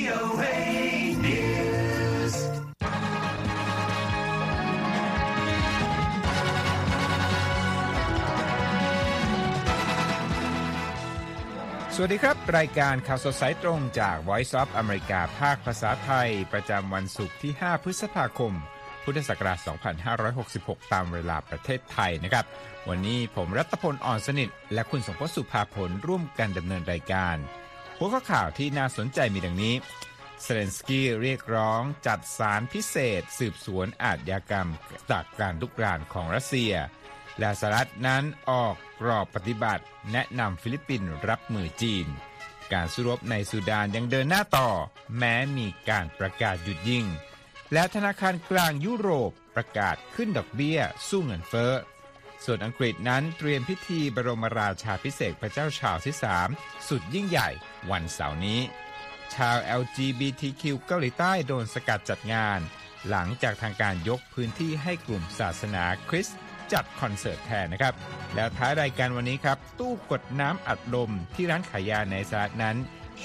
VOA News. สวัสดีครับ รายการข่าวสดสายตรงจาก Voice of America ภาคภาษาไทย ประจำวันศุกร์ที่ 5 พฤษภาคม พุทธศักราช 2566 ตามเวลาประเทศไทยนะครับ วันนี้ผมรัตพลอ่อนสนิท และคุณสมพศสุภาผลร่วมกันดำเนินรายการ หัวข้อข่าวที่น่าสนใจมีดังนี้เซเลนสกี้เรียกร้องจัดศาลพิเศษ สืบสวนอาชญากรรมจากการลุกรานของรัสเซีย และสหรัฐนั้นออกกรอบปฏิบัติ แนะนำฟิลิปปินส์รับมือจีน การสู้รบในสุดานยังเดินหน้าต่อ แม้มีการประกาศหยุดยิง และธนาคารกลางยุโรปประกาศขึ้นดอกเบี้ย สู้เงินเฟ้อ ส่วนอังกฤษนั้นเตรียมพิธีบรมราชาภิเษกพระเจ้าชาร์ลส์ที่ 3 สุดยิ่งใหญ่วันเสาร์นี้ ชาว LGBTQ เกาหลีใต้โดนสกัดจัดงาน หลังจากทางการยกพื้นที่ให้กลุ่มศาสนาคริสต์จัดคอนเสิร์ตแทนนะครับ แล้วท้ายรายการวันนี้ครับ ตู้กดน้ำอัดลมที่ร้านขายยาในสหรัฐนั้น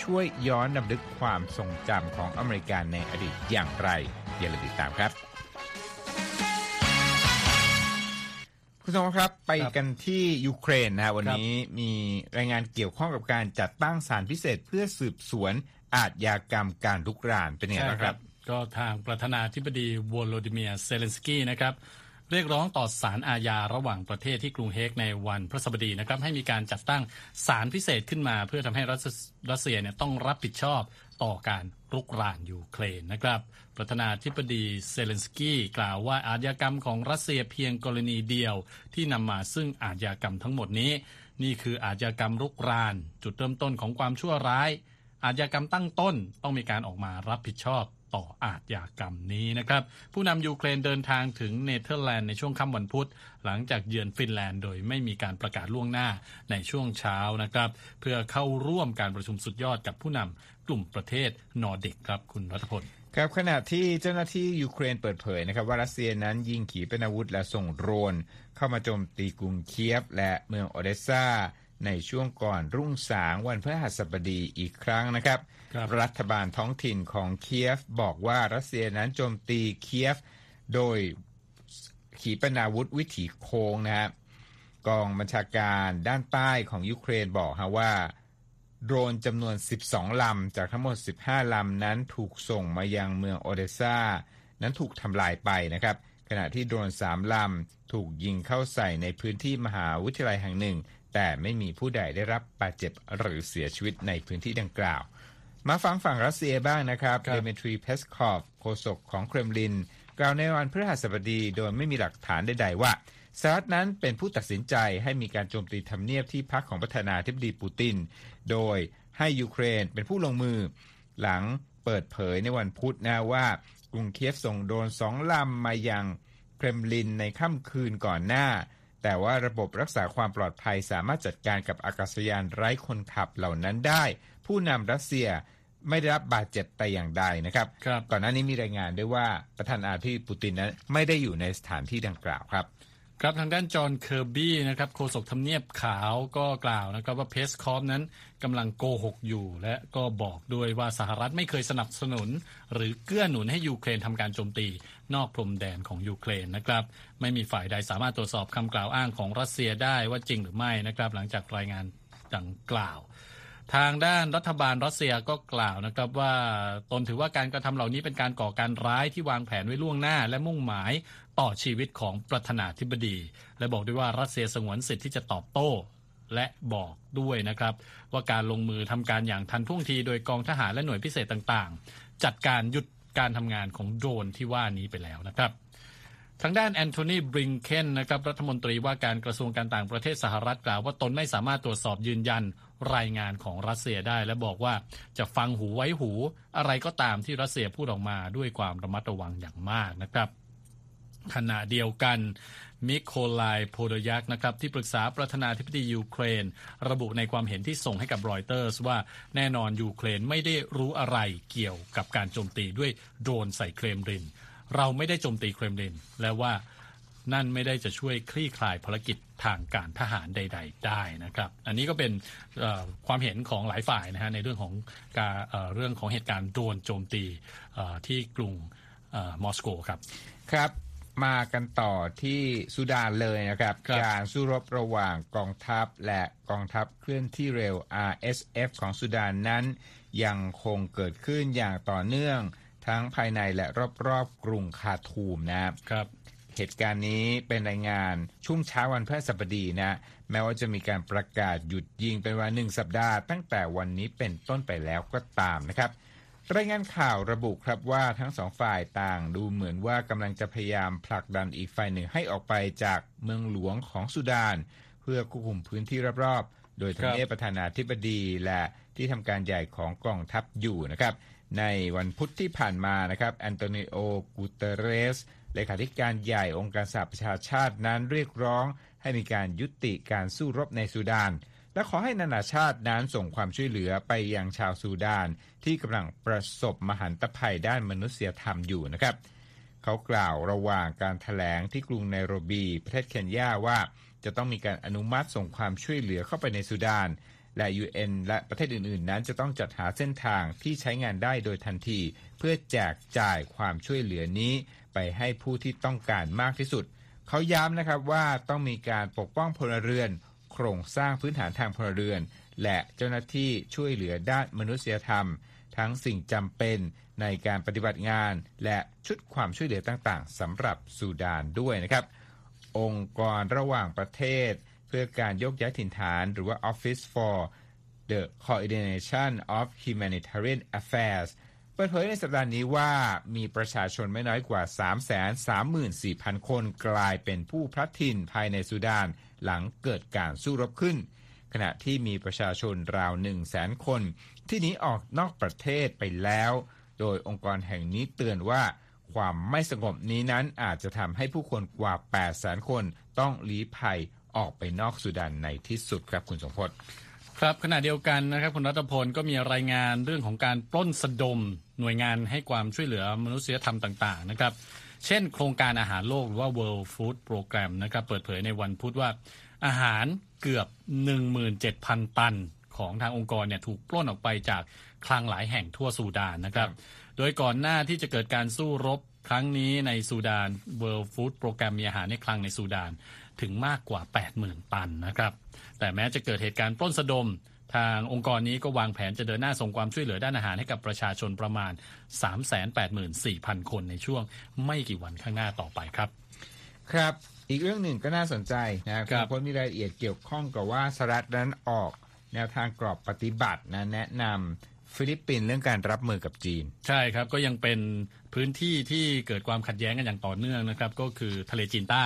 ช่วยย้อนนำลึกความทรงจำของอเมริกันในอดีตอย่างไรอย่าลืมติดตามครับ คุณสมครับไปกันที่ยูเครนนะฮะวันนี้มีรายงานเกี่ยวข้องกับการจัดตั้งศาลพิเศษเพื่อสืบสวนอาชญากรรมการลุกรานเป็นยังไงบ้างครับ ก็ทางประธานาธิบดีวโลดิเมียร์เซเลนสกี้นะครับเรียกร้องต่อศาลอาญาระหว่างประเทศที่กรุงเฮกในวันพฤหัสบดีนะครับให้มีการจัดตั้งศาลพิเศษขึ้นมา เพื่อทำให้รัสรัสเซียเนี่ยต้องรับผิดชอบ ต่อการรุกรานยูเครนนะครับ ประธานาธิบดีเซเลนสกี้กล่าวว่าอาชญากรรมของรัสเซียเพียงกรณีเดียวที่นำมาซึ่งอาชญากรรมทั้งหมดนี้ นี่คืออาชญากรรมรุกราน จุดเริ่มต้นของความชั่วร้าย อาชญากรรมตั้งต้นต้องมีการออกมารับผิดชอบต่ออาชญากรรมนี้นะครับ ผู้นำยูเครนเดินทางถึงเนเธอร์แลนด์ในช่วงค่ำวันพุธ หลังจากเยือนฟินแลนด์โดยไม่มีการประกาศล่วงหน้าในช่วงเช้านะครับ เพื่อเข้าร่วมการประชุมสุดยอดกับผู้นำ กลุ่มประเทศนอร์ดิกครับคุณรัฐพลครับขณะที่เจ้าหน้าที่ยูเครนเปิดเผยนะครับว่ารัสเซียนั้นยิงขีปนาวุธและส่งโดรน เข้ามาโจมตีกรุงเคียฟ และเมืองโอเดสซาในช่วงก่อนรุ่งสางวันพฤหัสบดีอีกครั้งนะครับครับรัฐบาลท้องถิ่นของเคียฟ บอกว่ารัสเซียนั้นโจมตีเคียฟ โดยขีปนาวุธวิถีโค้งนะครับกองบัญชาการด้านใต้ของยูเครนบอกฮะว่า โดรนจำนวน 12 ลำ จากทั้งหมด 15 ลำ นั้นถูกส่งมายังเมืองโอเดสซานั้นถูกทำลายไปนะครับ ขณะที่โดรน 3 ลำ ถูกยิงเข้าใส่ในพื้นที่มหาวิทยาลัยแห่งหนึ่ง แต่ไม่มีผู้ใดได้รับบาดเจ็บหรือเสียชีวิตในพื้นที่ดังกล่าว มาฟังฝั่งรัสเซียบ้างนะครับครับเดมิทรีเพสคอฟโฆษกของเครมลิน กล่าวในวันพฤหัสบดีโดยไม่มีหลักฐานใดๆว่า สหรัฐนั้นเป็นผู้ตัดสินใจให้มีการโจมตีทำเนียบที่พักของประธานาธิบดีปูติน โดยให้ยูเครนเป็นผู้ลงมือ หลังเปิดเผยในวันพุธนะว่ากรุงเคียฟส่งโดรนสองลำมายังเครมลินในค่ำคืนก่อนหน้า แต่ว่าระบบรักษาความปลอดภัยสามารถจัดการกับอากาศยานไร้คนขับเหล่านั้นได้ ผู้นำรัสเซียไม่ได้รับบาดเจ็บแต่อย่างใดนะครับครับก่อนหน้านี้มีรายงานด้วยว่าประธานาธิบดีปูตินนั้นไม่ได้อยู่ในสถานที่ดังกล่าวครับ ครับทางด้านจอห์นเคอร์บี้นะครับโฆษกทำเนียบขาวก็กล่าวนะครับว่าเพสคอฟนั้นกำลังโกหกอยู่ และก็บอกด้วยว่าสหรัฐไม่เคยสนับสนุน หรือเกื้อหนุนให้ยูเครนทำการโจมตี นอกพรมแดนของยูเครนนะครับ ไม่มีฝ่ายใดสามารถตรวจสอบคำกล่าวอ้างของรัสเซียได้ว่าจริงหรือไม่นะครับ หลังจากรายงานดังกล่าว ทางด้านรัฐบาลรัสเซียก็กล่าวนะครับว่าตนถือว่าการกระทำเหล่านี้เป็นการก่อการร้ายที่วางแผนไว้ล่วงหน้า และมุ่งหมายต่อชีวิตของประธานาธิบดี และบอกด้วยว่ารัสเซียสงวนสิทธิ์ที่จะตอบโต้และบอกด้วยนะครับ ว่าการลงมือทำการอย่างทันท่วงทีโดยกองทหารและหน่วยพิเศษต่างๆ จัดการหยุดการทำงานของโดรนที่ว่านี้ไปแล้วนะครับ ทางด้านแอนโทนีบริงเคนนะครับรัฐมนตรีว่าการกระทรวงการต่างประเทศสหรัฐกล่าวว่าตนไม่สามารถตรวจสอบยืนยันรายงานของรัสเซียได้ และบอกว่าจะฟังหูไว้หู อะไรก็ตามที่รัสเซียพูดออกมาด้วยความระมัดระวังอย่างมากนะครับ ขณะเดียวกันมิโคลาโพโดลยักนะครับที่ปรึกษาประธานาธิบดียูเครน ระบุในความเห็นที่ส่งให้กับรอยเตอร์สว่าแน่นอนยูเครนไม่ได้รู้อะไรเกี่ยวกับการโจมตีด้วยโดรนใส่เครมลิน เราไม่ได้โจมตีเครมลิน และว่านั่นไม่ได้จะช่วยคลี่คลายภารกิจทางการทหารใด ๆ ได้นะครับ อันนี้ก็เป็นเอ่อความเห็นของหลายฝ่ายนะฮะในเรื่องของการเอ่อเรื่องของเหตุการณ์โดรนโจมตีเอ่อที่กรุงเอ่อมอสโกครับครับมากันต่อที่สุดานเลยนะครับครับการสู้รบระหว่างกองทัพและกองทัพเคลื่อนที่เร็ว RSF ของสุดานนั้น ยังคงเกิดขึ้นอย่างต่อเนื่อง ทั้งภายในและรอบๆกรุงคาร์ทูมนะครับครับ เหตุการณ์นี้เป็นรายงานช่วงเช้าวันพฤหัสบดีนะ แม้ว่าจะมีการประกาศหยุดยิงเป็นเวันหนึ่งสัปดาห์ตั้งแต่วันนี้เป็นต้นไปแล้วก็ตามนะครับรายงานข่าวระบุครับว่าทั้งสองฝ่ายต่างดูเหมือนว่ากำลังจะพยายามผลักดันอีกฝ่ายหนึ่งให้ออกไปจากเมืองหลวงของสุดาน เพื่อควบคุมพื้นที่รอบๆ โดยทำเนียบประธานาธิบดีและที่ทำการใหญ่ของกองทัพอยู่นะครับ ในวันพุธที่ผ่านมานะครับแอนโตนิโอกูเตเรสเลขาธิการใหญ่องค์การสหประชาชาตินั้นเรียกร้องให้มีการยุติการสู้รบในซูดาน และขอให้นานาชาตินั้นส่งความช่วยเหลือไปยังชาวซูดาน ที่กำลังประสบมหันตภัยด้านมนุษยธรรมอยู่นะครับเขากล่าวระหว่างการถแถลงที่กรุงไนโรบี ประเทศเคนยาว่าจะต้องมีการอนุมัติส่งความช่วยเหลือเข้าไปในซูดาน และ UN และประเทศอื่น ๆ นั้นจะต้องจัดหาเส้นทางที่ใช้งานได้โดยทันที เพื่อแจกจ่ายความช่วยเหลือนี้ ไปให้ผู้ที่ต้องการมากที่สุด เขาย้ำนะครับว่าต้องมีการปกป้องพลเรือน โครงสร้างพื้นฐานทางพลเรือน และเจ้าหน้าที่ช่วยเหลือด้านมนุษยธรรม ทั้งสิ่งจำเป็นในการปฏิบัติงาน และชุดความช่วยเหลือต่าง ๆสำหรับซูดานด้วยนะครับ องค์กรระหว่างประเทศ พื่อการยกย้ายถิ่นฐาน หรือว่า Office for the Coordination of Humanitarian Affairs เปิดเผยในสัปดาห์นี้ว่ามีประชาชนไม่น้อยกว่า 334,000 คนกลายเป็นผู้พลัดถิ่นภายในสุดานหลังเกิดการสู้รบขึ้น ขณะที่มีประชาชนราว 1 0 0 0 0แสนคน ที่หนีออกนอกประเทศไปแล้ว โดยองค์กรแห่งนี้เตือนว่าความไม่สงบนี้นั้นอาจจะทำให้ผู้คนกว่า 8 0 0แสนคนต้องลี้ภัย ออกไปนอกสุดานในที่สุดครับคุณสมพศครับขณะเดียวกันนะครับคุณรัตพลก็มีรายงานเรื่องของการปล้นสะดมหน่วยงานให้ความช่วยเหลือมนุษยธรรมต่าง ๆ นะครับ เช่น โครงการอาหารโลกหรือว่า World Food Program นะครับเปิดเผยในวันพุธว่าอาหารเกือบ 17,000 ตันของทางองค์กรเนี่ยถูกปล้นออกไปจากคลังหลายแห่งทั่วซูดานนะครับ โดยก่อนหน้าที่จะเกิดการสู้รบครั้งนี้ในซูดาน World Food Program มีอาหารในคลังในซูดาน ถึงมากกว่า 80,000 ตันนะครับ แต่แม้จะเกิดเหตุการณ์ปล้นสะดม ทางองค์กรนี้ก็วางแผนจะเดินหน้าส่งความช่วยเหลือด้านอาหารให้กับประชาชนประมาณ 384,000 คนในช่วงไม่กี่วันข้างหน้าต่อไปครับ ครับ อีกเรื่องหนึ่งก็น่าสนใจนะครับครับณพจน์มีรายละเอียดเกี่ยวข้องกับว่าสหรัฐนั้นออก แนวทางกรอบปฏิบัตินะแนะนำฟิลิปปินส์เรื่องการรับมือกับจีน ใช่ครับก็ยังเป็นพื้นที่ที่เกิดความขัดแย้งกันอย่างต่อเนื่องนะครับ ก็คือทะเลจีนใต้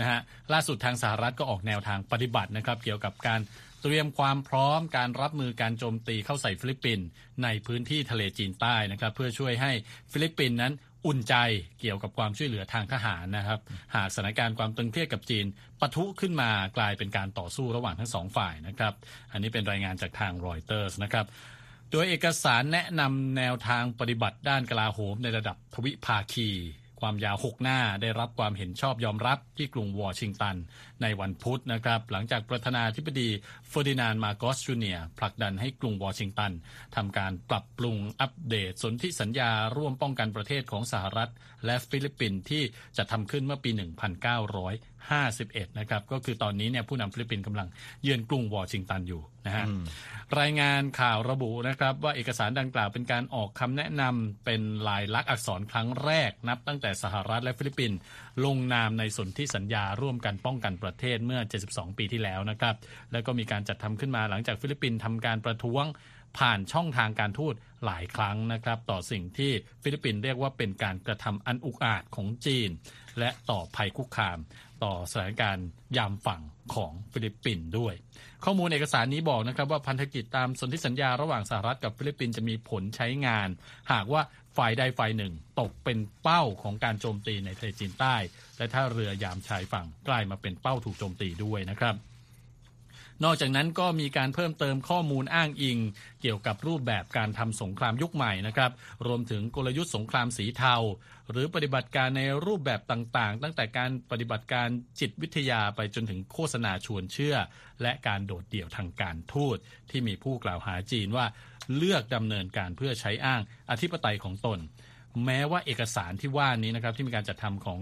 นะฮะล่าสุดทางสหรัฐก็ออกแนวทางปฏิบัตินะครับ เกี่ยวกับการเตรียมความพร้อมการรับมือการโจมตีเข้าใส่ฟิลิปปินส์ในพื้นที่ทะเลจีนใต้นะครับ เพื่อช่วยให้ฟิลิปปินส์นั้นอุ่นใจเกี่ยวกับความช่วยเหลือทางทหารนะครับ หากสถานการณ์ความตึงเครียดกับจีนปะทุขึ้นมากลายเป็นการต่อสู้ระหว่างทั้งสองฝ่ายนะครับ อันนี้เป็นรายงานจากทางรอยเตอร์สนะครับโดยเอกสารแนะนำแนวทางปฏิบัติด้านกลาโหมในระดับทวิภาคี ความยาว 6 หน้าได้รับความเห็นชอบยอมรับที่กรุงวอชิงตัน ในวันพุธนะครับ หลังจากประธานาธิบดีเฟอร์ดินานด์มาร์กอสจูเนียร์ผลักดันให้กรุงวอชิงตันทำการปรับปรุงอัปเดตสนธิสัญญาร่วมป้องกันประเทศของสหรัฐ และฟิลิปปินส์ที่จัดทำขึ้นเมื่อปี 1900 1951 นะครับ ก็คือตอนนี้เนี่ยผู้นำฟิลิปปินส์กำลังเยือนกรุงวอชิงตันอยู่นะฮะรายงานข่าวระบุนะครับ ว่าเอกสารดังกล่าวเป็นการออกคำแนะนำเป็นลายลักษณ์อักษรครั้งแรกนับตั้งแต่สหรัฐและฟิลิปปินส์ลงนามในสนธิสัญญาร่วมกันป้องกันประเทศเมื่อ 72 ปีที่แล้วนะครับ แล้วก็มีการจัดทำขึ้นมาหลังจากฟิลิปปินส์ทำการประท้วง ผ่านช่องทางการทูตหลายครั้งนะครับ ต่อสิ่งที่ฟิลิปปินส์เรียกว่าเป็นการกระทำอันอุกอาจของจีน และต่อภัยคุกคาม ต่อสถานการณ์ยามฝั่งของฟิลิปปินส์ด้วย ข้อมูลเอกสารนี้บอกนะครับว่าพันธกิจตามสนธิสัญญาระหว่างสหรัฐกับฟิลิปปินส์จะมีผลใช้งาน หากว่าฝ่ายใดฝ่ายหนึ่งตกเป็นเป้าของการโจมตีในทะเลจีนใต้ และถ้าเรือยามชายฝั่งกลายมาเป็นเป้าถูกโจมตีด้วยนะครับ นอกจากนั้นก็มีการเพิ่มเติมข้อมูลอ้างอิง เกี่ยวกับรูปแบบการทำสงครามยุคใหม่นะครับ รวมถึงกลยุทธ์สงครามสีเทา หรือปฏิบัติการในรูปแบบต่างๆ ตั้งแต่การปฏิบัติการจิตวิทยาไปจนถึงโฆษณาชวนเชื่อ และการโดดเดี่ยวทางการทูตที่มีผู้กล่าวหาจีนว่าเลือกดำเนินการเพื่อใช้อ้างอธิปไตยของตน แม้ว่าเอกสารที่ว่านี้นะครับที่มีการจัดทำของ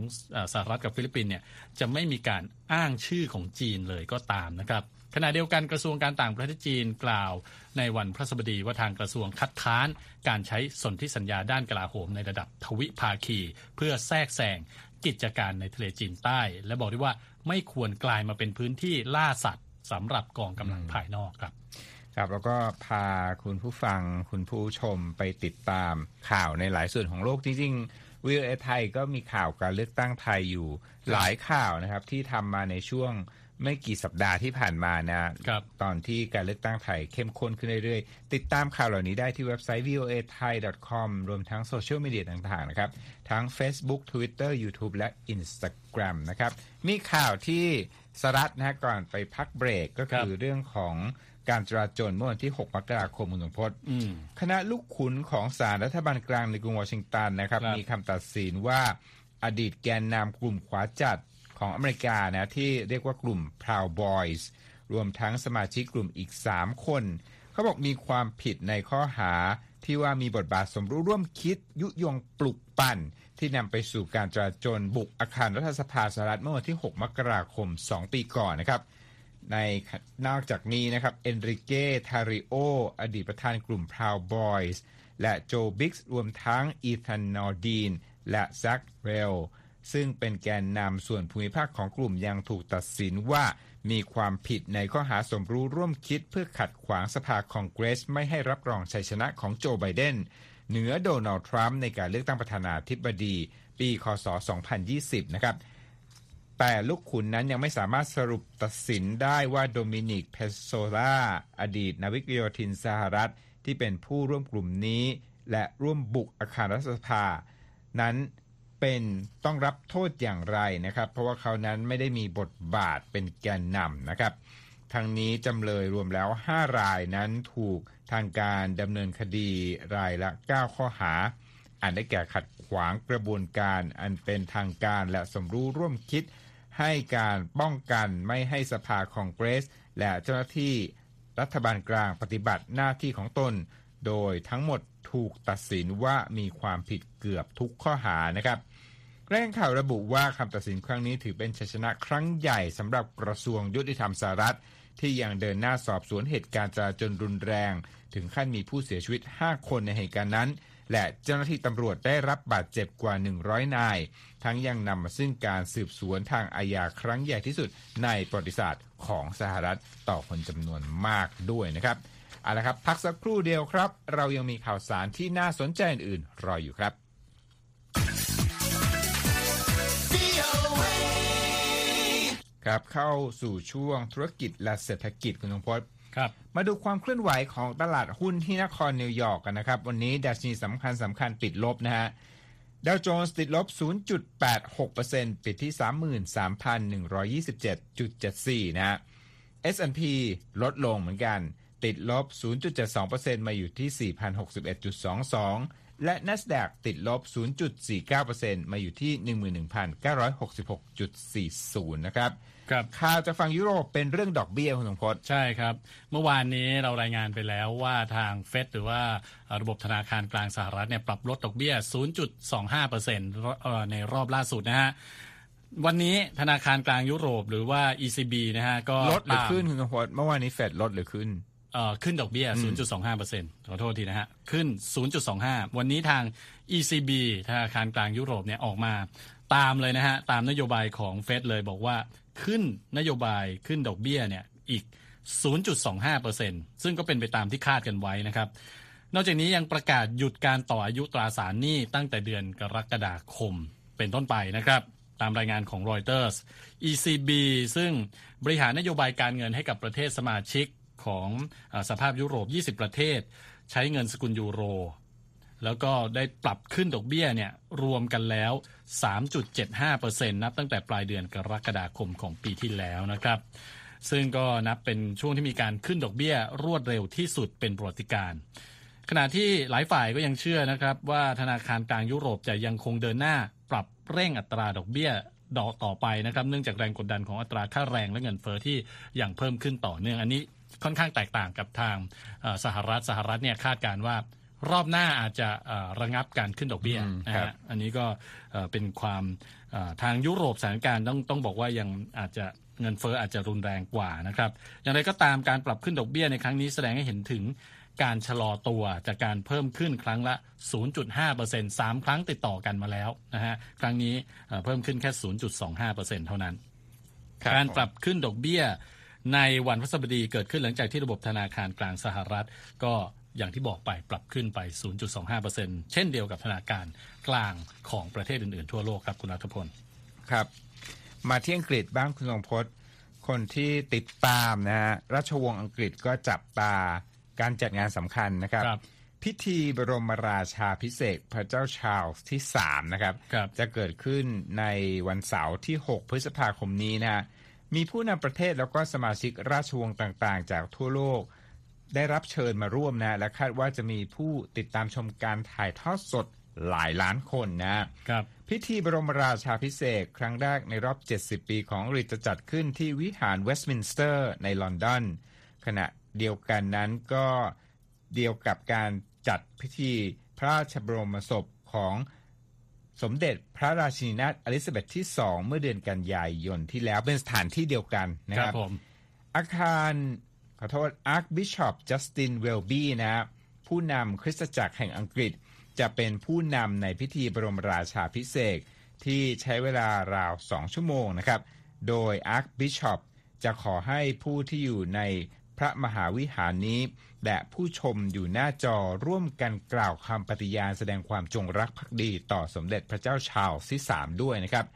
สหรัฐกับฟิลิปปินส์เนี่ยจะไม่มีการอ้างชื่อของจีนเลยก็ตามนะครับ ขณะเดียวกันกระทรวงการต่างประเทศจีนกล่าว ในวันพระสบดีว่าทางกระทรวงคัดค้าน การใช้สนธิสัญญาด้านกลาโหมในระดับทวิภาคี เพื่อแทรกแซงกิจการในทะเลจีนใต้ และบอกด้วยว่าไม่ควรกลายมาเป็นพื้นที่ล่าสัตว์สำหรับกองกำลังภายนอกครับครับแล้วก็พาคุณผู้ฟังคุณผู้ชมไปติดตามข่าวในหลายส่วนของโลกจริงๆวิวเอไทยก็มีข่าวการเลือกตั้งไทยอยู่หลายข่าวนะครับที่ทำมาในช่วง ไม่กี่สัปดาห์ที่ผ่านมานะครับตอนที่การเลือกตั้งไทยเข้มข้นขึ้นเรื่อยๆ ติดตามข่าวเหล่านี้ได้ที่เว็บไซต์ voa thai com รวมทั้งโซเชียลมีเดียต่างๆนะครับ ทั้ง Facebook Twitter YouTube และ Instagram นะครับ มีข่าวที่สรัฐนะฮะก่อนไปพักเบรกก็คือเรื่องของการจราจรเมื่อวันที่ 6 มกราคมคุณสมพศอืมคณะลูกขุนของศาลรัฐบาลกลางในกรุงวอชิงตันนะครับครับมีคำตัดสินว่าอดีตแกนนำกลุ่มขวาจัด ของอเมริกานะที่เรียกว่ากลุ่ม Proud Boys รวมทั้งสมาชิกกลุ่มอีก 3 คน เขาบอกมีความผิดในข้อหาที่ว่ามีบทบาทสมรู้ร่วมคิดยุยงปลุกปั่น ที่นำไปสู่การจราจรบุกอาคารรัฐสภาสหรัฐเมื่อวันที่ 6 มกราคม 2 ปีก่อนนะครับ ในนอกจากนี้นะครับเอนริเกทาริโออดีตประธานกลุ่ม Proud Boys และโจบิกส์รวมทั้งอีธานนอร์ดีน และแซคเรห์ล ซึ่งเป็นแกนนำส่วนภูมิภาคของกลุ่มยังถูกตัดสินว่ามีความผิดในข้อหาสมรู้ร่วมคิดเพื่อขัดขวางสภาคองเกรส ไม่ให้รับรองชัยชนะของโจไบเดนเหนือโดนัลด์ทรัมป์ในการเลือกตั้งประธานาธิบดี ปีคศ 2020 นะครับ แต่ลูกขุนนั้นยังไม่สามารถสรุปตัดสินได้ว่าโดมินิก เพโซลาอดีตนาวิกโยธินสหรัฐ ที่เป็นผู้ร่วมกลุ่มนี้ และร่วมบุกอาคารรัฐสภา นั้น เป็นต้องรับโทษอย่างไรนะครับ เพราะว่าเขานั้นไม่ได้มีบทบาทเป็นแกนนำนะครับทั้งนี้จำเลยรวมแล้ว 5 รายนั้นถูกทางการดำเนินคดีรายละ 9 ข้อหา อันได้แก่ขัดขวางกระบวนการอันเป็นทางการและสมรู้ร่วมคิด ให้การป้องกันไม่ให้สภาคองเกรส และเจ้าหน้าที่รัฐบาลกลางปฏิบัติหน้าที่ของตน โดยทั้งหมดถูกตัดสินว่ามีความผิดเกือบทุกข้อหานะครับแรงข่าวระบุว่าคำตัดสินครั้งนี้ถือเป็นชัยชนะครั้งใหญ่สำหรับกระทรวงยุติธรรมสหรัฐ ที่ยังเดินหน้าสอบสวนเหตุการณ์จราจนรุนแรง ถึงขั้นมีผู้เสียชีวิต 5 คนในเหตุการณ์นั้น และเจ้าหน้าที่ตำรวจได้รับบาดเจ็บกว่า 100 นาย ทั้งยังนำมาซึ่งการสืบสวนทางอาญาครั้งใหญ่ที่สุดในประวัติศาสตร์ของสหรัฐต่อคนจำนวนมากด้วยนะครับ เอาละครับ พักสักครู่เดียวครับ เรายังมีข่าวสารที่น่าสนใจอื่นๆรออยู่ครับครับเข้าสู่ช่วงธุรกิจและเศรษฐกิจคุณธงพจน์ครับมาดูความเคลื่อนไหวของตลาดหุ้นที่นครนิวยอร์กกันนะครับ วันนี้ดัชนีสำคัญสำคัญปิดลบนะฮะดาวโจนส์ติดลบ 0.86%ปิดที่ 33,127.74 นะฮะ S&P ลดลงเหมือนกัน ติดลบ 0.72%มาอยู่ที่ 4,061.22 และ NASDAQ ติดลบ 0.49%มาอยู่ที่ 11,966.40 นะครับครับข่าวจากฝั่งยุโรปเป็นเรื่องดอกเบี้ยคุณสมพศใช่ครับ เมื่อวานนี้เรารายงานไปแล้วว่าทางเฟดหรือว่าระบบธนาคารกลางสหรัฐเนี่ยปรับลดดอกเบี้ย 0.25%ในรอบล่าสุดนะฮะวันนี้ธนาคารกลางยุโรปหรือว่า ECB นะฮะก็ลดหรือตามขึ้นคุณสมพศเมื่อวานนี้เฟดลดหรือขึ้นเอ่อ ขึ้นดอกเบี้ย 0.25%ขอโทษทีนะฮะ ขึ้น 0.25 วันนี้ทาง ECB ธนาคารกลางยุโรปเนี่ยออกมาตามเลยนะฮะ ตามนโยบายของเฟดเลยบอกว่าขึ้นนโยบายขึ้นดอกเบี้ยเนี่ยอีก 0.25%ซึ่งก็เป็นไปตามที่คาดกันไว้นะครับ นอกจากนี้ยังประกาศหยุดการต่ออายุตราสารหนี้ตั้งแต่เดือนกรกฎาคมเป็นต้นไปนะครับตามรายงานของรอยเตอร์ส ECB ซึ่งบริหารนโยบายการเงินให้กับประเทศสมาชิก ของอสภาพยุโรป 20 ประเทศ ใช้เงินสกุลยูโร แล้วก็ได้ปรับขึ้นดอกเบี้ยเนี่ยรวมกันแล้ว 3.75%นับตั้งแต่ปลายเดือนกรกฎาคมของปีที่แล้วนะครับ ซึ่งก็นับเป็นช่วงที่มีการขึ้นดอกเบี้ยรวดเร็วที่สุดเป็นประวัติการณ์ขณะที่หลายฝ่ายก็ยังเชื่อนะครับว่าธนาคารกลางยุโรปจะยังคงเดินหน้าปรับเร่งอัตราดอกเบี้ยดอกต่อไปนะครับ เนื่องจากแรงกดดันของอัตราค่าแรงและเงินเฟอ้อที่ยังเพิ่มขึ้นต่อเนื่องอันนี้ ค่อนข้างแตกต่างกับทางเอ่อสหรัฐสหรัฐเนี่ยคาดการณ์ว่ารอบหน้าอาจจะเอ่อระงับการขึ้นดอกเบี้ยอืมนะครับฮะอันนี้ก็เอ่อเป็นความเอ่อทางยุโรปสถานการณ์ต้องต้องบอกว่ายังอาจจะเงินเฟ้ออาจจะรุนแรงกว่านะครับ อย่างไรก็ตามการปรับขึ้นดอกเบี้ยในครั้งนี้แสดงให้เห็นถึงการชะลอตัวจากการเพิ่มขึ้นครั้งละ 0.5% 3 ครั้งติดต่อกันมาแล้วนะฮะ ครั้งนี้เอ่อเพิ่มขึ้นแค่ 0.25%เท่านั้นครับการปรับขึ้นดอกเบี้ย ในวันพฤหัสบดีเกิดขึ้นหลังจากที่ระบบธนาคารกลางสหรัฐ ก็อย่างที่บอกไปปรับขึ้นไป 0.25%เช่นเดียวกับธนาคารกลางของประเทศอื่นๆ ทั่วโลกครับคุณรัฐพลครับ มาที่อังกฤษบ้างคุณทรงพจน์ คนที่ติดตามนะฮะราชวงศ์อังกฤษก็จับตาการจัดงานสำคัญนะครับครับพิธีบรมราชาพิเศษกพระเจ้าชาร์ลส์ที่3นะครับครับจะเกิดขึ้นในวันเสาร์ที่ 6 พฤษภาคมนี้นะฮะ มีผู้นำประเทศแล้วก็สมาชิกราชวงศ์ต่างๆ จากทั่วโลก ได้รับเชิญมาร่วมนะ และคาดว่าจะมีผู้ติดตามชมการถ่ายทอดสดหลายล้านคนนะครับพิธีบรมราชาภิเษกครั้งแรกในรอบ 70 ปีของอังกฤษจะจัดขึ้นที่วิหารเวสต์มินสเตอร์ในลอนดอน ขณะเดียวกันนั้นก็เดียวกับการจัดพิธีพระราชบรมศพของ สมเด็จพระราชินีนาถเอลิซาเบธที่ 2 เมื่อเดือนกันยายนที่แล้วเป็นสถานที่เดียวกันนะคครัรับบผมอาคารขอโทษ Archbishop Justin Welby นะครับผู้นำคริสตจักรแห่งอังกฤษ จะเป็นผู้นำในพิธีบรมราชาพิเศษกที่ใช้เวลาราว 2 ชั่วโมงนะครับ โดย Archbishop จะขอให้ผู้ที่อยู่ในพระมหาวิหารนี้ และผู้ชมอยู่หน้าจอร่วมกันกล่าวคำปฏิญาณแสดงความจงรักภักดีต่อสมเด็จพระเจ้าชาร์ลส์ที่3ด้วยนะครับ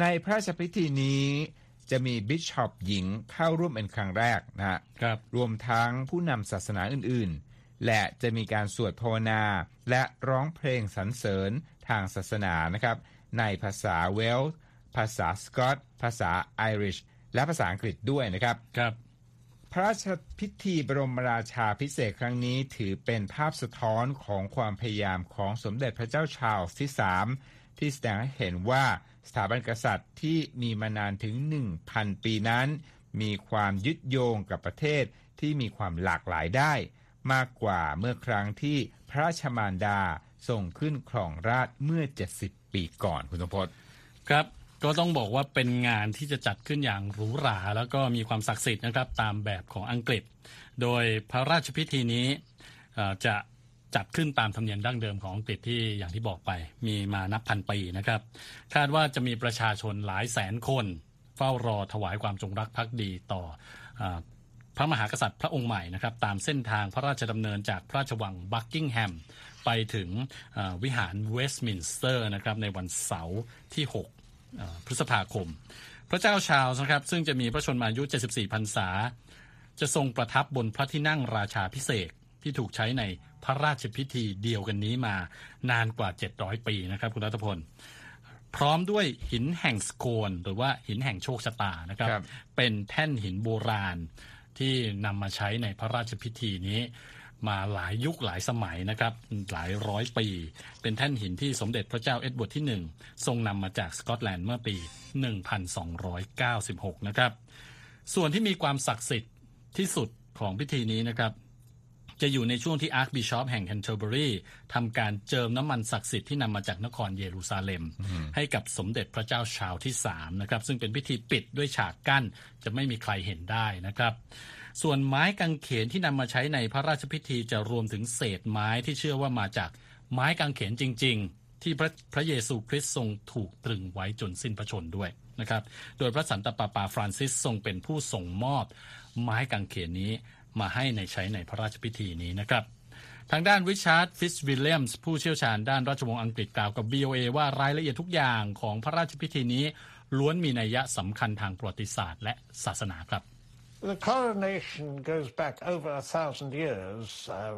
ในพระราชพิธีนี้จะมีบิชอปหญิงเข้าร่วมเป็นครั้งแรกนะฮะครับรวมทั้งผู้นำศาสนาอื่น ๆ และจะมีการสวดภาวนา และร้องเพลงสรรเสริญทางศาสนานะครับ ในภาษาเวลส์ภาษาสกอตภาษาไอริชและภาษาอังกฤษด้วยนะครับครับ พระราชพิธีบรมราชาพิเศษครั้งนี้ถือเป็นภาพสะท้อนของความพยายามของสมเด็จพระเจ้าชาร์ลส์ที่ 3 ที่แสดงให้เห็นว่าสถาบันกษัตริย์ที่มีมานานถึง 1,000 ปีนั้น มีความยึดโยงกับประเทศที่มีความหลากหลายได้ มากกว่าเมื่อครั้งที่พระราชมารดาส่งขึ้นครองราชย์เมื่อ 70 ปีก่อนคุณสมพศครับ ก็ต้องบอกว่าเป็นงานที่จะจัดขึ้นอย่างหรูหรา แล้วก็มีความศักดิ์สิทธิ์นะครับตามแบบของอังกฤษ โดยพระราชพิธีนี้จะจัดขึ้นตามธรรมเนียมดั้งเดิมของอังกฤษที่อย่างที่บอกไป มีมานับพันปีนะครับ คาดว่าจะมีประชาชนหลายแสนคน เฝ้ารอถวายความจงรักภักดีต่อพระมหากษัตริย์พระองค์ใหม่นะครับ ตามเส้นทางพระราชดำเนินจากพระราชวังบักกิงแฮมไปถึงวิหารเวสต์มินสเตอร์นะครับในวันเสาร์ที่ 6 พฤษภาคม พระเจ้าชาร์ลส์นะครับ ซึ่งจะมีพระชนมายุ 74พรรษา จะทรงประทับบนพระที่นั่งราชาภิเษกที่ถูกใช้ในพระราชพิธีเดียวกันนี้มานานกว่า 700 ปีนะครับคุณรัฐพลพร้อมด้วยหินแห่งสโคนหรือว่าหินแห่งโชคชะตานะครับครับเป็นแท่นหินโบราณที่นำมาใช้ในพระราชพิธีนี้ มาหลายยุคหลายสมัยนะครับหลายร้อยปี เป็นแท่นหินที่สมเด็จพระเจ้าเอ็ดเวิร์ดที่หนึ่งทรงนำมาจากสกอตแลนด์เมื่อปี 1296 นะครับ ส่วนที่มีความศักดิ์สิทธิ์ที่สุดของพิธีนี้นะครับ จะอยู่ในช่วงที่อาร์คบิชอปแห่งแคนเทอร์เบอรีทำการเจิมน้ำมันศักดิ์สิทธิ์ที่นำมาจากนครเยรูซาเล็ม ให้กับสมเด็จพระเจ้าชาร์ลส์ที่3นะครับซึ่งเป็นพิธีปิดด้วยฉากกั้นจะไม่มีใครเห็นได้นะครับ ส่วนไม้กางเขนที่นำมาใช้ในพระราชพิธีจะรวมถึงเศษไม้ที่เชื่อว่ามาจากไม้กางเขนจริง ๆ ที่พระพระเยซูคริสต์ทรงถูกตรึงไว้จนสิ้นพระชนม์ด้วยนะครับโดยพระสันตะปาปาฟรานซิสทรงเป็นผู้ส่งมอบไม้กางเขนนี้มาให้ในใช้ในพระราชพิธีนี้นะครับทางด้านริชาร์ดฟิตซ์วิลเลียมส์ผู้เชี่ยวชาญด้านราชวงศ์อังกฤษกล่าวกับ VOA ว่ารายละเอียดทุกอย่างของพระราชพิธีนี้ ล้วนมีนัยยะสำคัญทางประวัติศาสตร์และศาสนาครับ The coronation goes back over a thousand years, uh,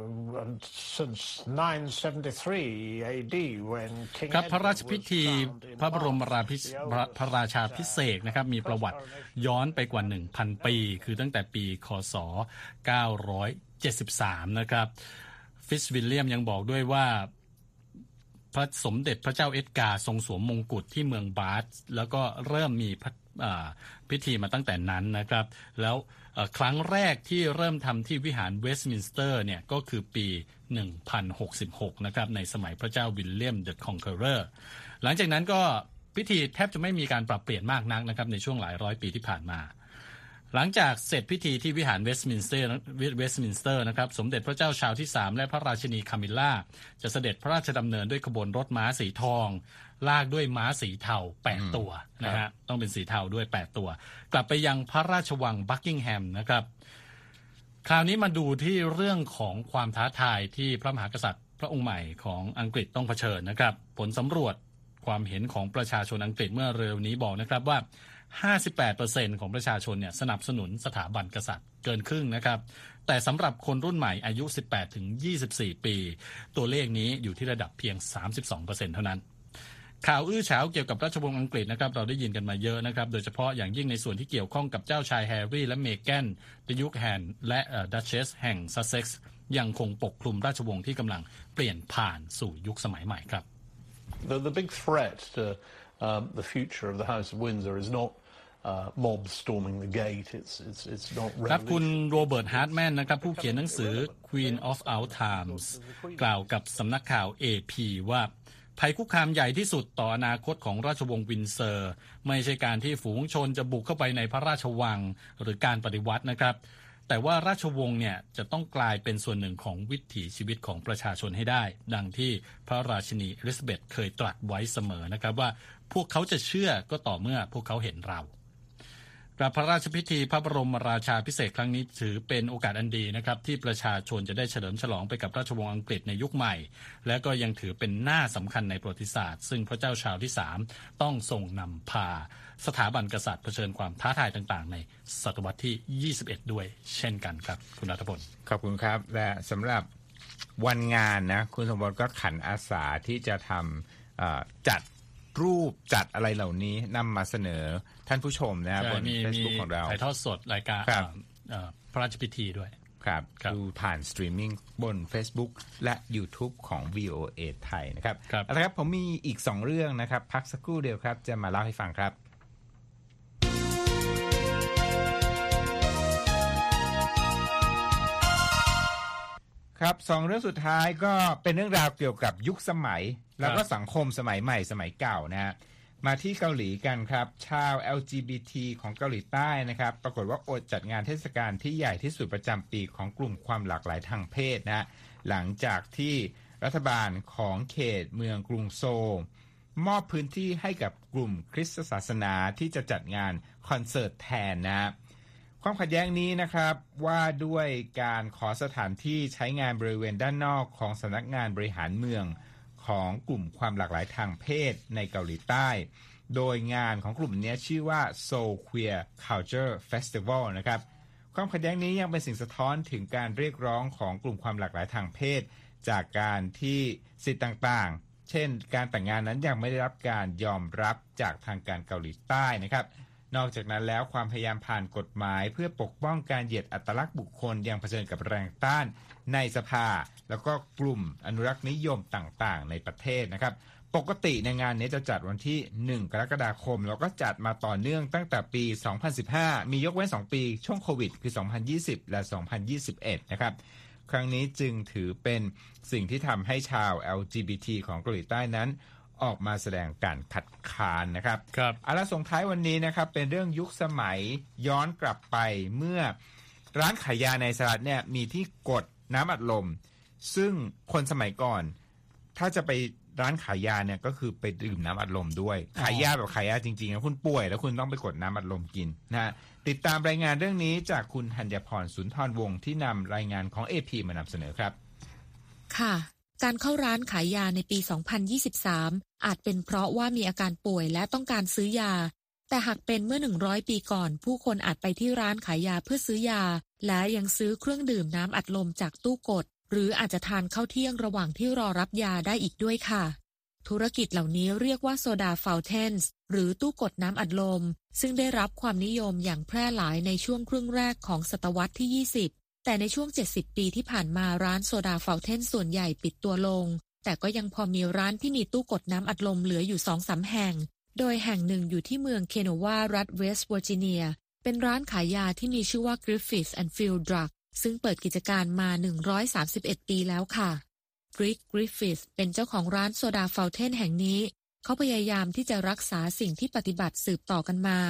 since 973 AD when King ครับพระราช Edward พิ was ธี crowned in พระบรม Bath, ราพิ the พระ oldest, พระราชาพิเศษกนะครับมีประวัติย้อนไปกว่า 1,000 ปี คือตั้งแต่ปีคศ 973 นะครับ ฟิตซ์วิลเลียมยังบอกด้วยว่าพระสมเด็จพระเจ้าเอ็ดการ์ทรงสวมมงกุฎที่เมืองบาธแล้วก็เริ่มมีพระอ่า พิธีมาตั้งแต่นั้นนะครับ แล้วครั้งแรกที่เริ่มทำที่วิหารเวสต์มินสเตอร์เนี่ยก็คือปี 1066 นะครับ ในสมัยพระเจ้าวิลเลียมเดอะคอนเคอร์เรอร์หลังจากนั้นก็พิธีแทบจะไม่มีการปรับเปลี่ยนมากนักนะครับ ในช่วงหลายร้อยปีที่ผ่านมา หลังจากเสร็จพิธีที่วิหารเวสต์มินสเตอร์เวสต์มินสเตอร์นะครับ สมเด็จพระเจ้าชาร์ลส์ที่ 3 และพระราชินีคามิลล่า จะเสด็จพระราชดำเนินด้วยขบวนรถม้าสีทอง ลากด้วยม้าสีเทา8ตัวนะฮะต้องเป็นสีเทาด้วย8ตัว กลับไปยังพระราชวังบักกิงแฮมนะครับ คราวนี้มาดูที่เรื่องของความท้าทายที่พระมหากษัตริย์ พระองค์ใหม่ของอังกฤษต้องเผชิญนะครับ ผลสำรวจความเห็นของประชาชนอังกฤษเมื่อเร็วนี้บอกนะครับว่า 58%ของประชาชนเนี่ยสนับสนุนสถาบันกษัตริย์เกินครึ่งนะครับ แต่สำหรับคนรุ่นใหม่อายุ 18 ถึง 24 ปี ตัวเลขนี้อยู่ที่ระดับเพียง 32%เท่านั้น ข่าวอื้อฉาวเกี่ยวกับราชวงศ์อังกฤษนะครับเราได้ยินกันมาเยอะนะครับ โดยเฉพาะอย่างยิ่งในส่วนที่เกี่ยวข้องกับเจ้าชายแฮร์รี่และเมแกนดยุคแฮนและดัชเชสแห่งซัสเซ็กซ์ยังคงปกคลุมราชวงศ์ที่กำลังเปลี่ยนผ่านสู่ยุคสมัยใหม่ครับ The, the big threat to um, the future of the House of Windsor is not uh, mobs storming the gate. It's it's it's not ครับคุณ revolution. โรเบิร์ตฮาร์ดแมนนะครับผู้เขียนหนังสือ Queen of Our Times กล่าวกับสำนักข่าว AP ว่า ภัยคุกคามใหญ่ที่สุดต่ออนาคตของราชวงศ์วินเซอร์ ไม่ใช่การที่ฝูงชนจะบุกเข้าไปในพระราชวังหรือการปฏิวัตินะครับ แต่ว่าราชวงศ์เนี่ยจะต้องกลายเป็นส่วนหนึ่งของวิถีชีวิตของประชาชนให้ได้ ดังที่พระราชินีอลิซาเบธเคยตรัสไว้เสมอนะครับว่าพวกเขาจะเชื่อก็ต่อเมื่อพวกเขาเห็นเรา กับพระราชพิธีพระบรมราชาพิเศษครั้งนี้ถือเป็นโอกาสอันดีนะครับที่ประชาชนจะได้เฉลิมฉลองไปกับราชวงศ์อังกฤษในยุคใหม่ และก็ยังถือเป็นหน้าสำคัญในประวัติศาสตร์ ซึ่งพระเจ้าชาวที่ 3 ต้องทรงนำพา สถาบันกษัตริย์เผชิญความท้าทายต่างๆ ในศตวรรษที่ 21 ด้วย เช่นกันครับ คุณรัฐพลขอบคุณครับ และสำหรับวันงานนะคุณสมบัติก็ขันอาสาที่จะทำจัด รูปจัดอะไรเหล่านี้นำมาเสนอท่านผู้ชมนะบนมี Facebook ของเราถ่ายทอดสดรายการครับเอ่อพระราชพิธีด้วยครับครับดูผ่านสตรีมมิ่งบน Facebook และ YouTube ของ VOA ไทยนะครับครับเอาละครับผมมีอีก 2 เรื่องนะครับ พักสักครู่เดียวครับ จะมาเล่าให้ฟังครับ ครับสองเรื่องสุดท้ายก็เป็นเรื่องราวเกี่ยวกับยุคสมัย แล้วก็สังคมสมัยใหม่สมัยเก่านะฮะมาที่เกาหลีกันครับ ชาว LGBT ของเกาหลีใต้นะครับ ปรากฏว่าอดจัดงานเทศกาลที่ใหญ่ที่สุดประจำปีของกลุ่มความหลากหลายทางเพศนะฮะหลังจากที่รัฐบาลของเขตเมืองกรุงโซลมอบพื้นที่ให้กับกลุ่มคริสตศาสนาที่จะจัดงานคอนเสิร์ตแทนนะฮะ ความขัดแย้งนี้นะครับว่าด้วยการขอสถานที่ใช้งานบริเวณด้านนอกของสำนักงานบริหารเมืองของกลุ่มความหลากหลายทางเพศในเกาหลีใต้ โดยงานของกลุ่มนี้ชื่อว่า Seoul Queer Culture Festival นะครับ ความขัดแย้งนี้ยังเป็นสิ่งสะท้อนถึงการเรียกร้องของกลุ่มความหลากหลายทางเพศ จากการที่สิทธิ์ต่างๆ เช่น การแต่งงานนั้นยังไม่ได้รับการยอมรับจากทางการเกาหลีใต้นะครับ นอกจากนั้นแล้วความพยายามผ่านกฎหมายเพื่อปกป้องการเหยียดอัตลักษณ์บุคคลยังเผชิญกับแรงต้านในสภา แล้วก็กลุ่มอนุรักษ์นิยมต่างๆ ในประเทศนะครับ ปกติในงานนี้จะจัดวันที่ 1 กรกฎาคม แล้วก็จัดมาต่อเนื่องตั้งแต่ปี 2015 มียกเว้น 2 ปีช่วงโควิด คือ 2020 และ 2021 นะครับครั้งนี้จึงถือเป็นสิ่งที่ทำให้ชาว LGBT ของเกาหลีใต้นั้น ออกมาแสดงการขัดขานนะครับครับเอาละส่งท้ายวันนี้นะครับ เป็นเรื่องยุคสมัยย้อนกลับไปเมื่อร้านขายยาในสหรัฐเนี่ยมีที่กดน้ำอัดลม ซึ่งคนสมัยก่อน ถ้าจะไปร้านขายยาเนี่ยก็คือไปดื่มน้ำอัดลมด้วย ขายยาแบบขายยาจริงๆนะคุณป่วย แล้วคุณต้องไปกดน้ำอัดลมกินนะฮะติดตามรายงานเรื่องนี้จากคุณธัญพรสุนทรวงศ์ที่นำรายงานของ AP มานำเสนอครับ ค่ะ การเข้าร้านขายยาในปี 2023 อาจเป็นเพราะว่ามีอาการป่วยและต้องการซื้อยา แต่หากเป็นเมื่อ 100 ปีก่อน ผู้คนอาจไปที่ร้านขายยาเพื่อซื้อยา และยังซื้อเครื่องดื่มน้ำอัดลมจากตู้กด หรืออาจจะทานข้าวเที่ยงระหว่างที่รอรับยาได้อีกด้วยค่ะ ธุรกิจเหล่านี้เรียกว่าโซดาฟาวเทนส์หรือตู้กดน้ำอัดลม ซึ่งได้รับความนิยมอย่างแพร่หลายในช่วงครึ่งแรกของศตวรรษที่ 20 แต่ในช่วง 70 ปีที่ผ่านมาร้าน soda fountain ส่วนใหญ่ปิดตัวลง แต่ก็ยังพอมีร้านที่มีตู้กดน้ำอัดลมเหลืออยู่สองสามแห่ง โดยแห่งหนึ่งอยู่ที่เมืองเคโนวารัฐเวสต์เวอร์จิเนีย เป็นร้านขายยาที่มีชื่อว่า Griffith and Feil Drug ซึ่งเปิดกิจการมา 131 ปีแล้วค่ะริกกริฟฟิธเป็นเจ้าของร้าน soda fountain แห่งนี้ เขาพยายามที่จะรักษาสิ่งที่ปฏิบัติสืบต่อกันมา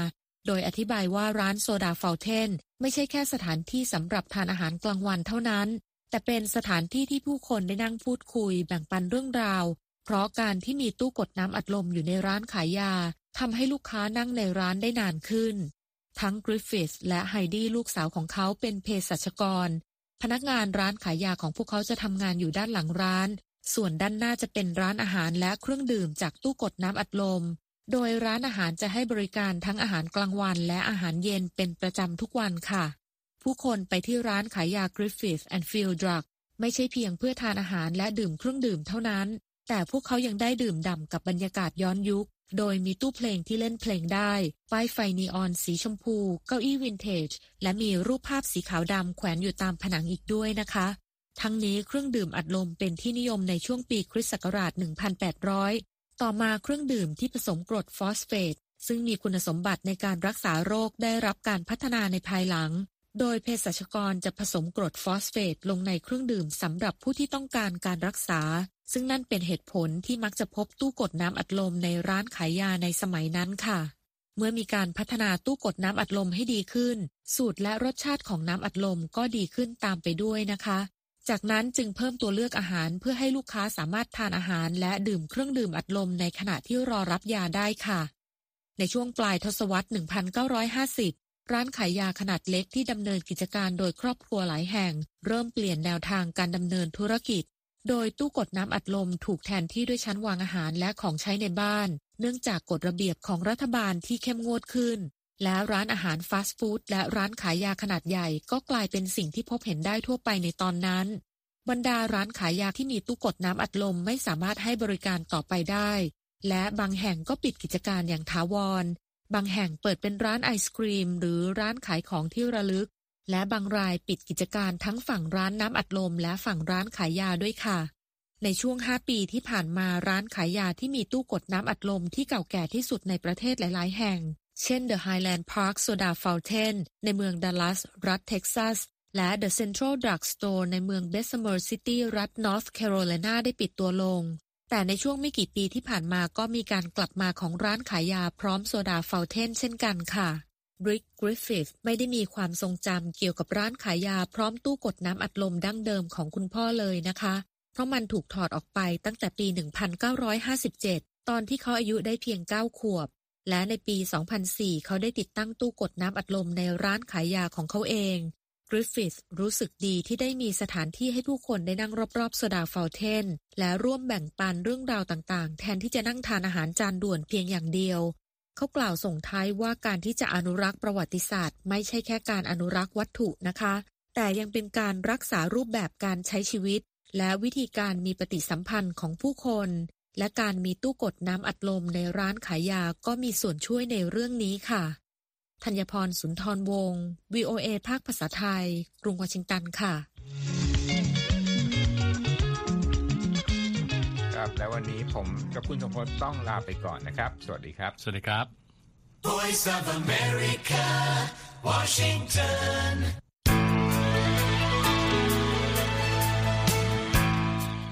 โดยอธิบายว่าร้าน soda fountain ไม่ใช่แค่สถานที่สำหรับทานอาหารกลางวันเท่านั้น แต่เป็นสถานที่ที่ผู้คนได้นั่งพูดคุยแบ่งปันเรื่องราว เพราะการที่มีตู้กดน้ำอัดลมอยู่ในร้านขายยาทำให้ลูกค้านั่งในร้านได้นานขึ้น ทั้งกริฟฟิธและไฮดี้ลูกสาวของเขาเป็นเภสัชกร พนักงานร้านขายยาของพวกเขาจะทำงานอยู่ด้านหลังร้าน ส่วนด้านหน้าจะเป็นร้านอาหารและเครื่องดื่มจากตู้กดน้ำอัดลม โดยร้านอาหารจะให้บริการทั้งอาหารกลางวันและอาหารเย็นเป็นประจำทุกวันค่ะ ผู้คนไปที่ร้านขายยา Griffith and Field Drug ไม่ใช่เพียงเพื่อทานอาหารและดื่มเครื่องดื่มเท่านั้น แต่พวกเขายังได้ดื่มด่ำกับบรรยากาศย้อนยุค โดยมีตู้เพลงที่เล่นเพลงได้ ป้ายไฟนีออนสีชมพู เก้าอี้วินเทจ และมีรูปภาพสีขาวดำแขวนอยู่ตามผนังอีกด้วยนะคะทั้งนี้เครื่องดื่มอัดลมเป็นที่นิยมในช่วงปีคริสต์ศักราช 1800 ต่อมาเครื่องดื่มที่ผสมกรดฟอสเฟต ซึ่งมีคุณสมบัติในการรักษาโรคได้รับการพัฒนาในภายหลัง โดยเภสัชกรจะผสมกรดฟอสเฟตลงในเครื่องดื่มสำหรับผู้ที่ต้องการการรักษา ซึ่งนั่นเป็นเหตุผลที่มักจะพบตู้กดน้ำอัดลมในร้านขายยาในสมัยนั้นค่ะเมื่อมีการพัฒนาตู้กดน้ำอัดลมให้ดีขึ้น สูตรและรสชาติของน้ำอัดลมก็ดีขึ้นตามไปด้วยนะคะ จากนั้นจึงเพิ่มตัวเลือกอาหารเพื่อให้ลูกค้าสามารถทานอาหารและดื่มเครื่องดื่มอัดลมในขณะที่รอรับยาได้ค่ะ ในช่วงปลายทศวรรษ 1950 ร้านขายยาขนาดเล็กที่ดำเนินกิจการโดยครอบครัวหลายแห่ง เริ่มเปลี่ยนแนวทางการดำเนินธุรกิจ โดยตู้กดน้ำอัดลมถูกแทนที่ด้วยชั้นวางอาหารและของใช้ในบ้าน เนื่องจากกฎระเบียบของรัฐบาลที่เข้มงวดขึ้น และร้านอาหารฟาสต์ฟู้ดและร้านขายยาขนาดใหญ่ก็กลายเป็นสิ่งที่พบเห็นได้ทั่วไปในตอนนั้น บรรดาร้านขายยาที่มีตู้กดน้ำอัดลมไม่สามารถให้บริการต่อไปได้ และบางแห่งก็ปิดกิจการอย่างถาวร บางแห่งเปิดเป็นร้านไอศครีม หรือร้านขายของที่ระลึก และบางรายปิดกิจการทั้งฝั่งร้านน้ำอัดลม และฝั่งร้านขายยาด้วยค่ะในช่วง 5 ปีที่ผ่านมาร้านขายยาที่มีตู้กดน้ำอัดลมที่เก่าแก่ที่สุดในประเทศหลาย ๆ แห่ง เช่น The Highland Park Soda Fountain ในเมืองดัลลัส รัฐเท็กซัส และ The Central Drug Store ในเมืองเบสเมอร์ซิตี้รัฐ North Carolina ได้ปิดตัวลง แต่ในช่วงไม่กี่ปีที่ผ่านมาก็มีการกลับมาของร้านขายยาพร้อม soda fountain เช่นกันค่ะริกกริฟฟิธไม่ได้มีความทรงจำเกี่ยวกับร้านขายยาพร้อมตู้กดน้ำอัดลมดั้งเดิมของคุณพ่อเลยนะคะ เพราะมันถูกถอดออกไปตั้งแต่ปี 1957 ตอนที่เขาอายุได้เพียง 9 ขวบ และในปี 2004 เขาได้ติดตั้งตู้กดน้ำอัดลมในร้านขายยาของเขาเอง กริฟฟิธรู้สึกดีที่ได้มีสถานที่ให้ผู้คนได้นั่งรอบๆโซดาฟาวเทน และร่วมแบ่งปันเรื่องราวต่างๆ แทนที่จะนั่งทานอาหารจานด่วนเพียงอย่างเดียว เขากล่าวส่งท้ายว่าการที่จะอนุรักษ์ประวัติศาสตร์ ไม่ใช่แค่การอนุรักษ์วัตถุนะคะ แต่ยังเป็นการรักษารูปแบบการใช้ชีวิต และวิธีการมีปฏิสัมพันธ์ของผู้คน และการมีตู้กดน้ำอัดลมในร้านขายยาก็มีส่วนช่วยในเรื่องนี้ค่ะธัญพรสุนทรวงศ์ VOA ภาคภาษาไทย กรุงวอชิงตันค่ะครับและวันนี้ผมกับคุณสมพศต้องลาไปก่อนนะครับ สวัสดีครับ สวัสดีครับ Voice of America, Washington.